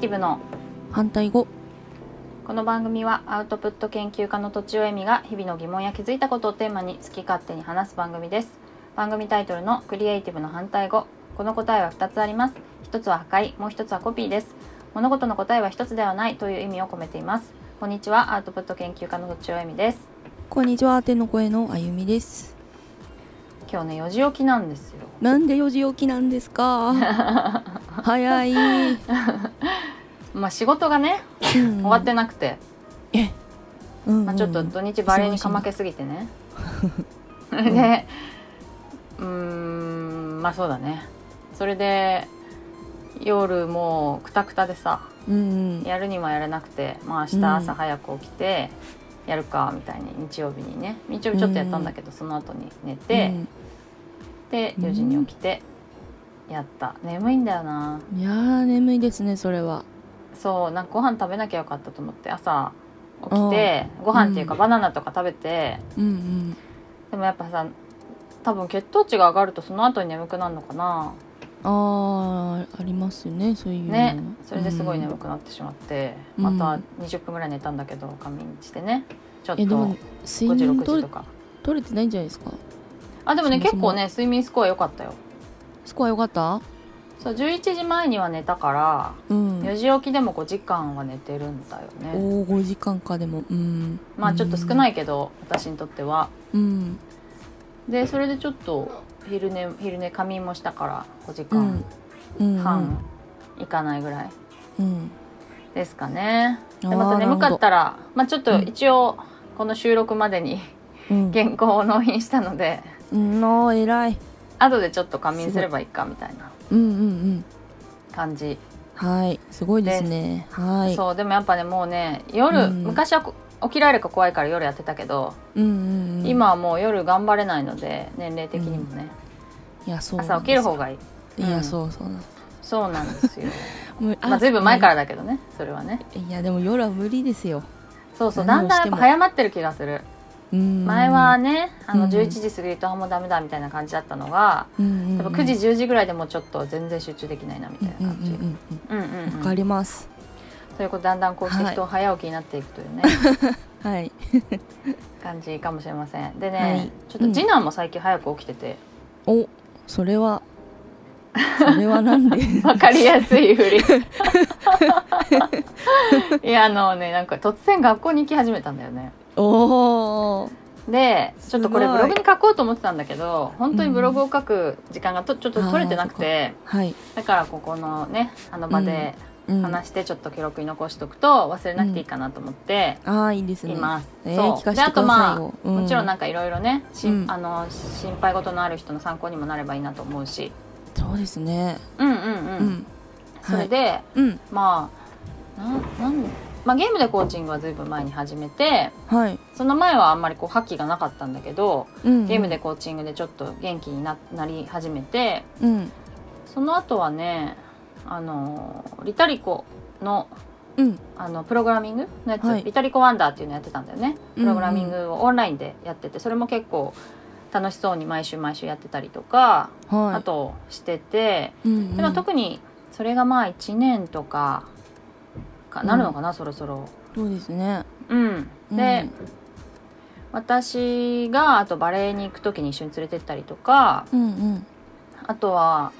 ティブの反対語。この番組はアウトプット研究家のとちおえみが日々の疑問や気づいたことをテーマに好き勝手に話す番組です。番組タイトルのクリエイティブの反対語。この答えは2つあります。一つは破壊。もう一つはコピーです。物事の答えは一つではない。という意味を込めています。こんにちは。アウトプット研究家のとちおえみです。こんにちは。天の声のあゆみです。今日ね4時起きなんですよ。なんで4時起きなんですか？早い、うんまあ仕事がね終わってなくて、え、うんうんまあ、ちょっと土日バレーにかまけすぎてね。でうーんまあそうだね。それで夜もうくたくたでさうんうん。やるにもやれなくてまあ明日朝早く起きてやるかみたいに日曜日にね。日曜日ちょっとやったんだけど、その後に寝て、で4時に起きてやった。眠いんだよな。うんいやー眠いですねそれはそうなんかご飯食べなきゃよかったと思って朝起きてご飯っていうかうん。バナナとか食べて、うんうん。でもやっぱさ多分血糖値が上がるとその後に眠くなるのかな。あーありますよねそういうの。ねそれですごい眠く、くなってしまって、うん。また20分ぐらい寝たんだけど仮眠してね。ちょっとえでも睡5時6眠取れ時とか取れてないんじゃないですか？あでもね結構ね睡眠スコア良かったよ。スコア良かった？そう11時前には寝たからうん。4時起きでも5時間は寝てるんだよね。おお5時間かでも。うん。まあちょっと少ないいけど、私にとっては。うん。でそれでちょっと昼寝昼寝仮眠もしたから5時間。うん。うん半いかないぐらい。うん。ですかね、でまた眠かったらまあちょっとうん。一応この収録までにうん。原稿を納品したので。うん。の偉い後でちょっと仮眠すればい。いかみたいなうんうんうん。感じ、はいすごいですね。はい。そうでもやっぱねもうね夜、うん。昔はこ起きられるか怖いから夜やってたけど、うんうんうん。今はもう夜頑張れないので年齢的にもね、いやそう朝起きる方がいい。いやうん。そうそうそうなんですよ。まあずいぶん前かららだけどねそれはね。いやでも夜は無理ですよ。そうそうだんだんやっぱ早まってる気がする。うん前はねあのうん。11時過ぎるとあもうダメだみたいな感じだったのが、うん。うんうんやっぱ9時10時ぐらいでもうちょっと全然集中できないなみたいな感じ、うんうんうんうんうん。うんうんわかります。ということでだんだんこうして人は早起きになっていくというね、はい。感じかもしれません。でね、はい。ちょっと次男も最近早く起きてて、おそれはそれはなんで？わかりやすいふり。いやあのねなんか突然学校に行き始めたんだよねおおでちょっとこれブログに書こうと思ってたんだけど本当にブログを書く時間がとちょっと取れてなくて、はい。だからここのねあの場でうん。話してちょっと記録に残しておくと忘れなくていいかなと思ってああいいですね。います、えーそう。であとまあよもちろんななんかいろいろね、しうん。あの心配事のある人の参考にもなればいいなと思うし。そうですね。うんうんうん、うん。それで、うん。まあななんまあ、ゲームでコーチングはずいぶん前に始めてはい。その前はあんまりこう覇気がなかったんだけどうんゲームでコーチングでちょっと元気にななり始めてうん。その後はねあのリタリコのうん。あのプログラミングのやつ、はい。リタリコワンダーっていうのやってたんだよね。うんプログラミングをオンラインでやっててそれも結構楽しそうに毎週毎週やってたりとか、はい。あとしててうんうん。でも特にそれがまあ1年とかかなるのかな、そろそろ。そうですね。うん、で、私があとバレエに行く時に一緒に連れてったりとかうんうん。あとは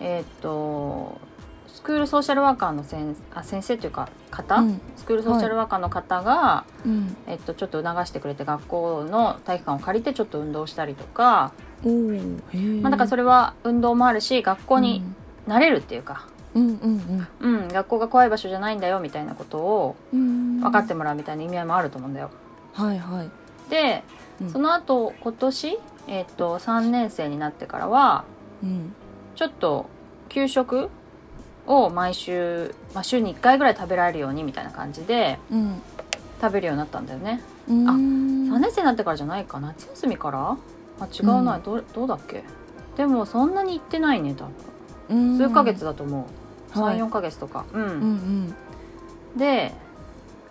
えっ、とスクールソーシャルワーカーの先あ先生というか方、うん。スクールソーシャルワーカーの方が、うん。えっと、ちょっと促してくれて学校の体育館を借りてちょっと運動したりとか、まあ、だからそれは運動もあるし学校に慣れるっていうか、うんうんうん、学校が怖い場所じゃないんだよみたいなことをうん。分かってもらうみたいな意味合いもあると思うんだよ。はいはい。でうん。その後今年、えっと3年生になってからはうん。ちょっと給食を毎週、まあ、週に1回ぐらい食べられるようにみたいな感じでうん。食べるようになったんだよね。うん。あ3年生になってからじゃないか夏休みから？あ違うな、うん。どうどうだっけ？でもそんなに行ってないね多うん。分数ヶ月だと思う、はい34ヶ月とか。うん、うんうん。で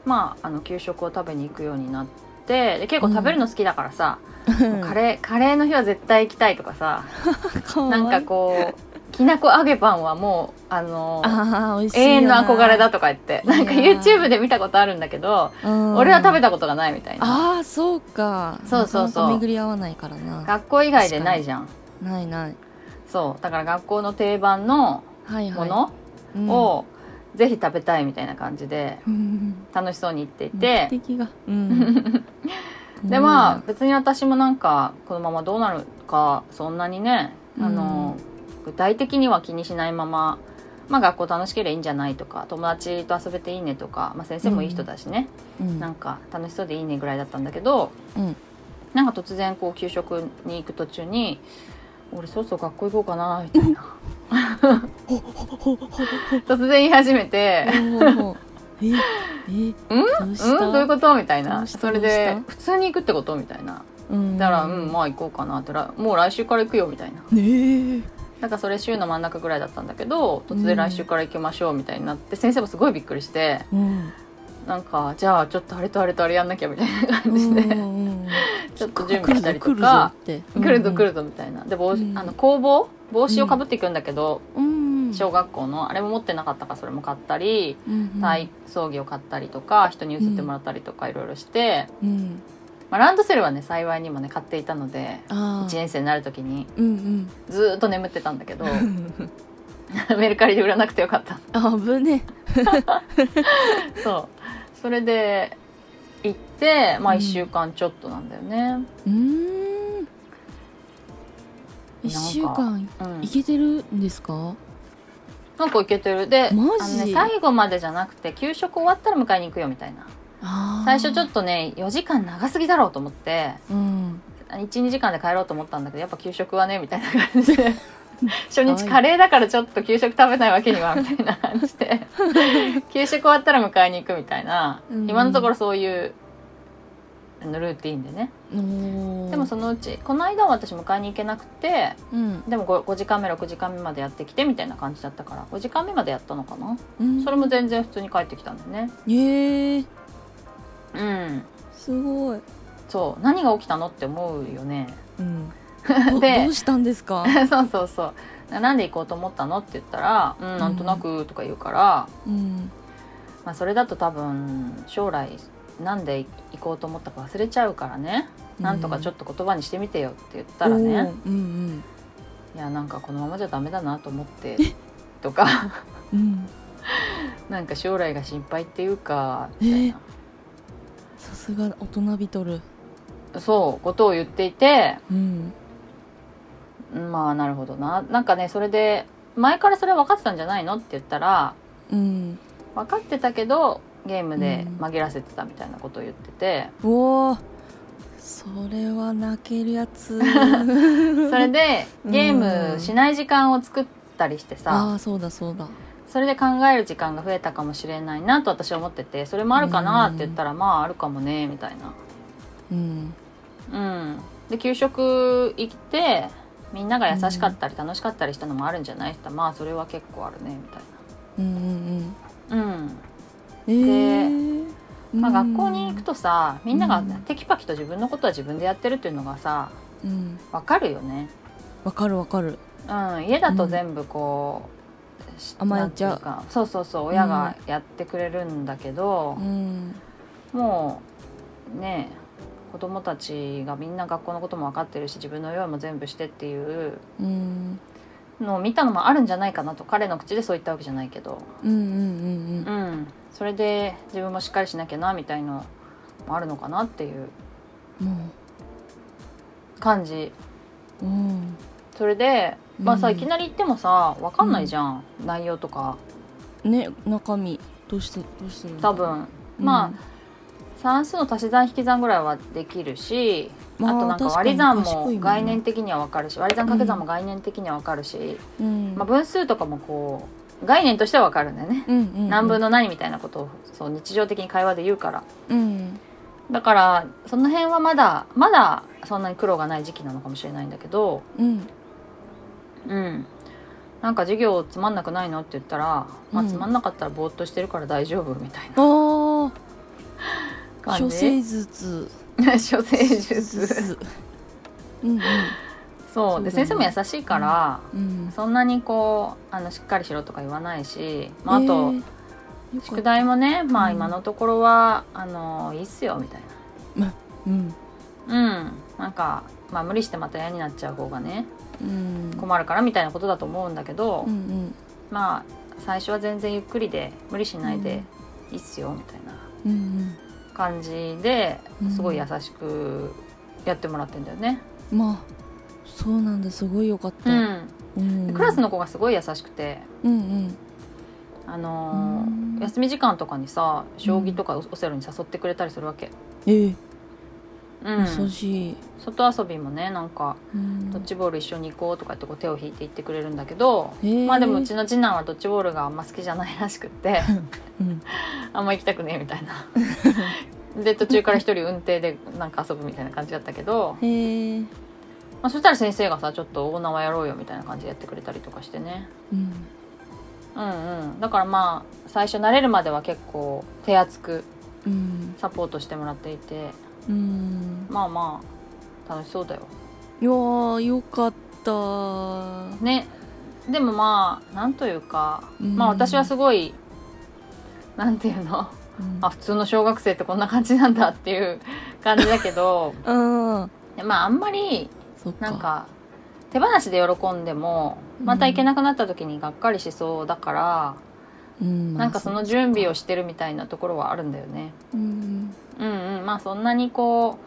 まああの給食を食べに行くようになってで結構食べるの好きだからさ、もうカレーカレーの日は絶対行きたいとかさ かなんかこうきなこ揚げパンはもうあの永遠の憧れだとか言ってなんか YouTube で見たことあるんだけどうん。俺は食べたことがないみたいな。ああそうか。そうそうそう。巡り合わないからな。学校以外でないじゃん。ないない。そう。だから学校の定番のはいはい。ものうんをぜひ食べたいみたいな感じでうん。楽しそうに言ってい目て でまあ別に私もなんかこのままどうなるかそんなにねあの、具体的には気にしないまま、まあ、学校楽しければいいんじゃないとか友達と遊べていいねとか、まあ、先生もいい人だしね、うん。なんか楽しそうでいいねぐらいだったんだけどうん。なんか突然こう給食に行く途中に「俺そろそろ学校行こうかな」みたいな。突然言い始めて。う「した？うん？どういうこと?」みたいな。それで普通に行くってこと？みたいな。うん。だから「うんまあ行こうかな」ってらもう来週から行くよみたいな。ねえ。なんかそれ週の真ん中ぐらいだったんだけど突然来週から行きましょうみたいになって先生もすごいびっくりしてうん。なんかじゃあちょっとあれとあれとあれやんなきゃみたいな感じでちょっと準備したりとか来来るぞ来るるぞみたいな。で帽子うん。あの工房帽子をかぶっていくんだけどうん。小学校のあれも持ってなかったからそれも買ったりうん体操着を買ったりとか人に移ってもらったりとかいろいろして、うん。まあ、ランドセルはね幸いにもね買っていたのであ1年生になる時にうんずーっと眠ってたんだけどうん メルカリで売らなくてよかった。あぶね そう。それで行ってまあうん。1週間ちょっとなんだよね。うーん。一週間うん。いけてるんですか？なんかいけてる。でね、最後までじゃなくて給食終わったら迎えに行くよみたいな。最初ちょっとね4時間長すぎだろうと思って。うん。12時間で帰ろうと思ったんだけどやっぱ給食はねみたいな感じで 初日カレーだからちょっと給食食べないわけにはみたいな感じで。給食終わったら迎えに行くみたいな、うん。今のところそういうあのルーティンでね。でもそのうちこの間は私迎えに行けなくてうん。でも 5, 5時間目6時間目までやってきてみたいな感じだったから5時間目までやったのかな？うん。それも全然普通に帰ってきたんだよね。へえうん。すごい。そう。何が起きたのって思うよね。うん。ど でどうしたんですか？そうそうそう。なんで行こうと思ったの？って言ったら「うんなんとなく」とか言うから、うん。まあ、それだと多分将来なんで行こうと思ったか忘れちゃうからね、なんとかちょっと言葉にしてみてよって言ったらね。おーうんいやなんかこのままじゃダメだなと思ってとか。うん。う んなんか将来が心配っていうかみたいな、さすが大人びとる。そうことを言っていてうんまあなるほどな。なんかねそれで前からそれは分かってたんじゃないのって言ったらうん。分かってたけどゲームでうん。紛らせてたみたいなことを言ってて、おおそれは泣けるやつ。それでゲームしない時間を作ったりしてさ、ああそうだそうだ。それで考える時間が増えたかもしれないなと私は思っててそれもあるかなって言ったら、まああるかもねみたいな。うん。うん。で給食行ってみんなが優しかったり楽しかったりしたのもあるんじゃない？って言ったらまあそれは結構あるねみたいうんうんなうん。うん。えー。まあ、うん学校に行くとさみんながうんテキパキと自分のことは自分でやってるっていうのがさうん。わかるよね。わかるわかる。うん。家だと全部こう、し甘えちゃう。そうそうそう親がやってくれるんだけどう、ん。もうね子供たちがみんな学校のことも分かってるし自分の用意も全部してっていううん。のを見たのもあるんじゃないかなと彼の口でそう言ったわけじゃないけど。うんうんうんうん。それで自分もしっかりしなきゃなみたいのもあるのかなっていう。うんも感じ。ううん。それでまあさ、うんいきなり言ってもさ分かんないじゃん、内容とか。ね中身どうしてどうして多分。まあ、算数の足し算引き算ぐらいはできるし、まああとなんか割り算も概念的には分かるし割り算掛け算も概念的には分かるし、うん。まあ、分数とかもこう概念としては分かるんだよね、うんうんうん。何分の何みたいなことをそう日常的に会話で言うから。うん。だからその辺はまだまだそんなに苦労がない時期なのかもしれないんだけどうん。うん。なんか授業つまんなくないの？って言ったら、まあ、うん。つまんなかったらぼーっとしてるから大丈夫みたいな感じ処世術。処世術。うんうん。そう。で先生も優しいから、うん。そんなにこうあのしっかりしろとか言わないし、まあ、あと、宿題もねまあうん今のところは、あのいいっすよみたいうん。なうん。なんか、まあ、無理してまた嫌になっちゃう方がねうん。困るからみたいなことだと思うんだけど、うんうん。まあ最初は全然ゆっくりで無理しないでいいっすよみたいな。うん感じでうん。すごい優しくやってもらってんだよね。うんまあそうなんだす。ごいよかった、うん、クラスの子がすごい優しくて、うんうん。あのーうん。休み時間とかにさ将棋とかオセロに誘ってくれたりするわけ。えーうん、優しい、外遊びもねなんかうん。ドッジボール一緒に行こうとかってこう手を引いて言ってくれるんだけど、まあでもうちの次男はドッジボールがあんま好きじゃないらしくってうん。あんま行きたくねえみたいな。で途中から一人運転でなんか遊ぶみたいな感じだったけど、へえまあ、そしたら先生がさちょっと大縄やろうよみたいな感じでやってくれたりとかしてね。うん。うんうん。だからまあ最初慣れるまでは結構手厚くうん。サポートしてもらっていてうん。まあまあ楽しそうだよ。いやーよかった。ね。でもまあなんというか、うん。まあ私はすごいなんていうの？うん。あ普通の小学生ってこんな感じなんだっていう 感じだけどうん。まああんまりそっか。なんか手放しで喜んでもまた行けなくなった時にがっかりしそうだから、うんまあなんかその準備をしてるみたいなところはあるんだよね。うんうんうん。まあそんなにこ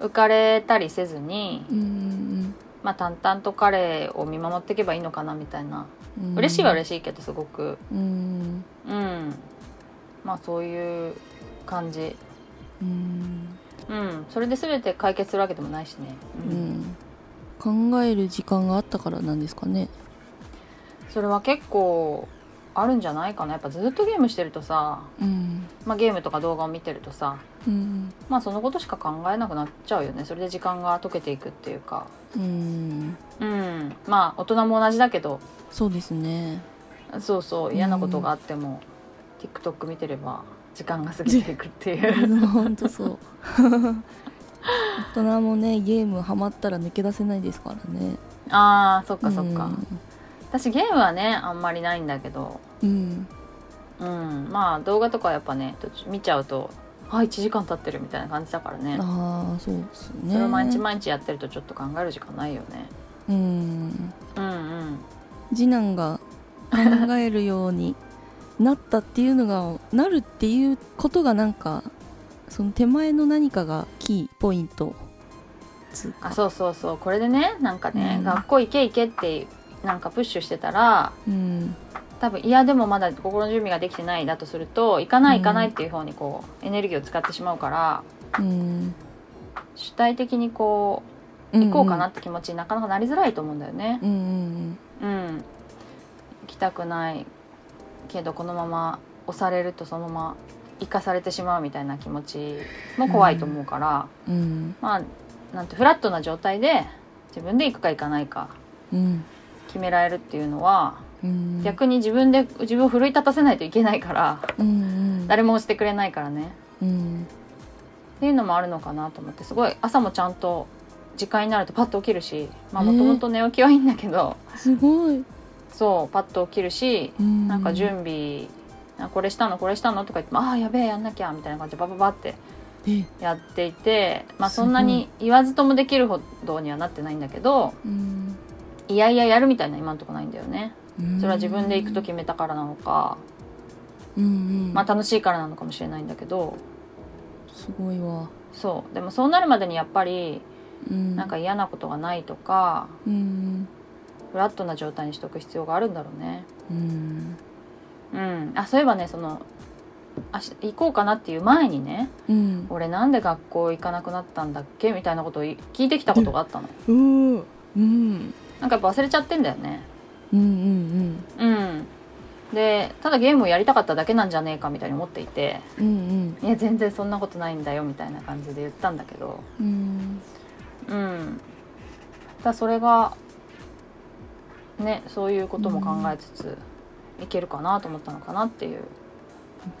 う浮かれたりせずに、うんまあ、淡々と彼を見守っていけばいいのかなみたいな。うん。嬉しいは嬉しいけどすごく。うん。うん。まあそういう感じ。うん。うん。それで全て解決するわけでもないしね、ううんん。考える時間があったからなんですかね。それは結構あるんじゃないかな。やっぱずっとゲームしてるとさ、うん。まあ、ゲームとか動画を見てるとさうん。まあそのことしか考えなくなっちゃうよね。それで時間が溶けていくっていうか。うん。うん。まあ大人も同じだけど。そうですね。そうそう。嫌なことがあっても、TikTok 見てれば時間が過ぎていくっていう。本当そう。大人もねゲームハマったら抜け出せないですからね。あーそっかそっか、私ゲームはねあんまりないんだけどうん。うんまあ動画とかやっぱね見ちゃうとあ1時間経ってるみたいな感じだからね。ああそうですね。それを毎日毎日やってるとちょっと考える時間ないよね。うん。うんうん。次男が考えるようになったっていうのがなるっていうことがなんかその手前の何かがキーポイントあそうそうそう。これでねなんかね、うん。学校行け行けってなんかプッシュしてたらうん多分いやでもまだ心の準備ができてないだとすると行かない行かないっていう方にこうエネルギーを使ってしまうからうん。主体的にこう行こうかなって気持ちになかなかなりづらいと思うんだよね。うんうんうん、行きたくないけどこのまま押されるとそのまま生かされてしまうみたいな気持ちも怖いと思うから、うん。まあなんてフラットな状態で自分で行くか行かないかうん。決められるっていうのは、うん逆に自分で自分を奮い立たせないといけないからうんうん。誰も押してくれないからね。うん。っていうのもあるのかなと思ってすごい朝もちゃんと時間になるとパッと起きるしまあもともと寝起きはいいんだけど、すごい、そうパッと起きるしうん、なんか準備あこれしたのこれしたのとか言ってもああやべえやんなきゃみたいな感じでバババってえ。やっていてまあそんなに言わずともできるほどにはなってないんだけどうん。いやいややるみたいな今のとこないんだよね。うんそれは自分で行くと決めたからなのかうんうん。まあ楽しいからなのかもしれないんだけど。すごいわ。そう。でもそうなるまでにやっぱりうん。なんか嫌なことがないとかうんフラットな状態にしとく必要があるんだろうね。うん。うん。あそういえばねそのあし行こうかなっていう前にねうん。俺なんで学校行かなくなったんだっけみたいなことをい聞いてきたことがあったの。うん。うん。なんかやっぱ忘れちゃってんだよねうんうんうん。でただゲームをやりたかっただけなんじゃねえかみたいに思っていてうんうん。いや全然そんなことないんだよみたいな感じで言ったんだけど。うん。うん。ただそれがねそういうことも考えつつ、いけるかなと思ったのかなっていう。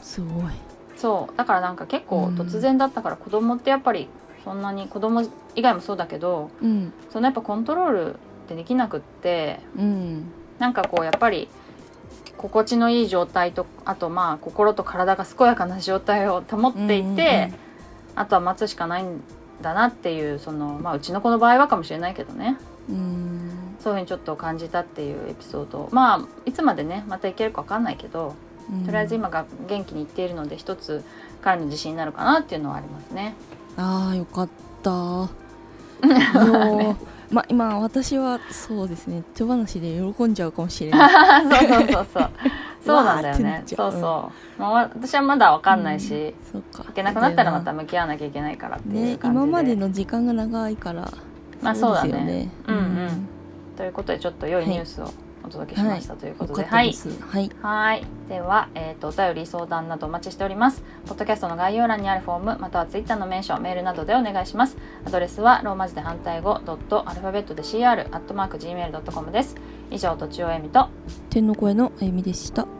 すごい。そう。だからなんか結構うん。突然だったから子供ってやっぱりそんなに子供以外もそうだけどうん。そのやっぱコントロールってできなくってうんなんかこうやっぱり心地のいい状態とあとまあ心と体が健やかな状態を保っていて、あとは待つしかないんだなっていうその、まあ、うちの子の場合はかもしれないけどね。うん。うんそういうふうにちょっと感じたっていうエピソードまあいつまでねまたいけるか分かんないけどうん。とりあえず今が元気にいっているので一つ彼の自信になるかなっていうのはありますね。ああよかった。よーまあ今私はそうですね手放しで喜んじゃうかもしれない。そうそうそうそう。そうなんだよね。そう。うそう、まあ、私はまだ分かんないし、そっか。いけなくなったらまた向き合わなきゃいけないからっていうね感じで、今までの時間が長いからまあそうだね。ですよね。うん。うん。ということでちょっと良いニュースをお届けしましたということで、よかったですはいはい。では、えっ、と、お便り相談などお待ちしております。ポッドキャストの概要欄にあるフォーム、またはツイッターのメンション、メールなどでお願いします。アドレスは、ローマ字で反対語、ドット、アルファベットで CR、アットマーク、Gmail.com です。以上、とちおえみと、天の声のあゆみでした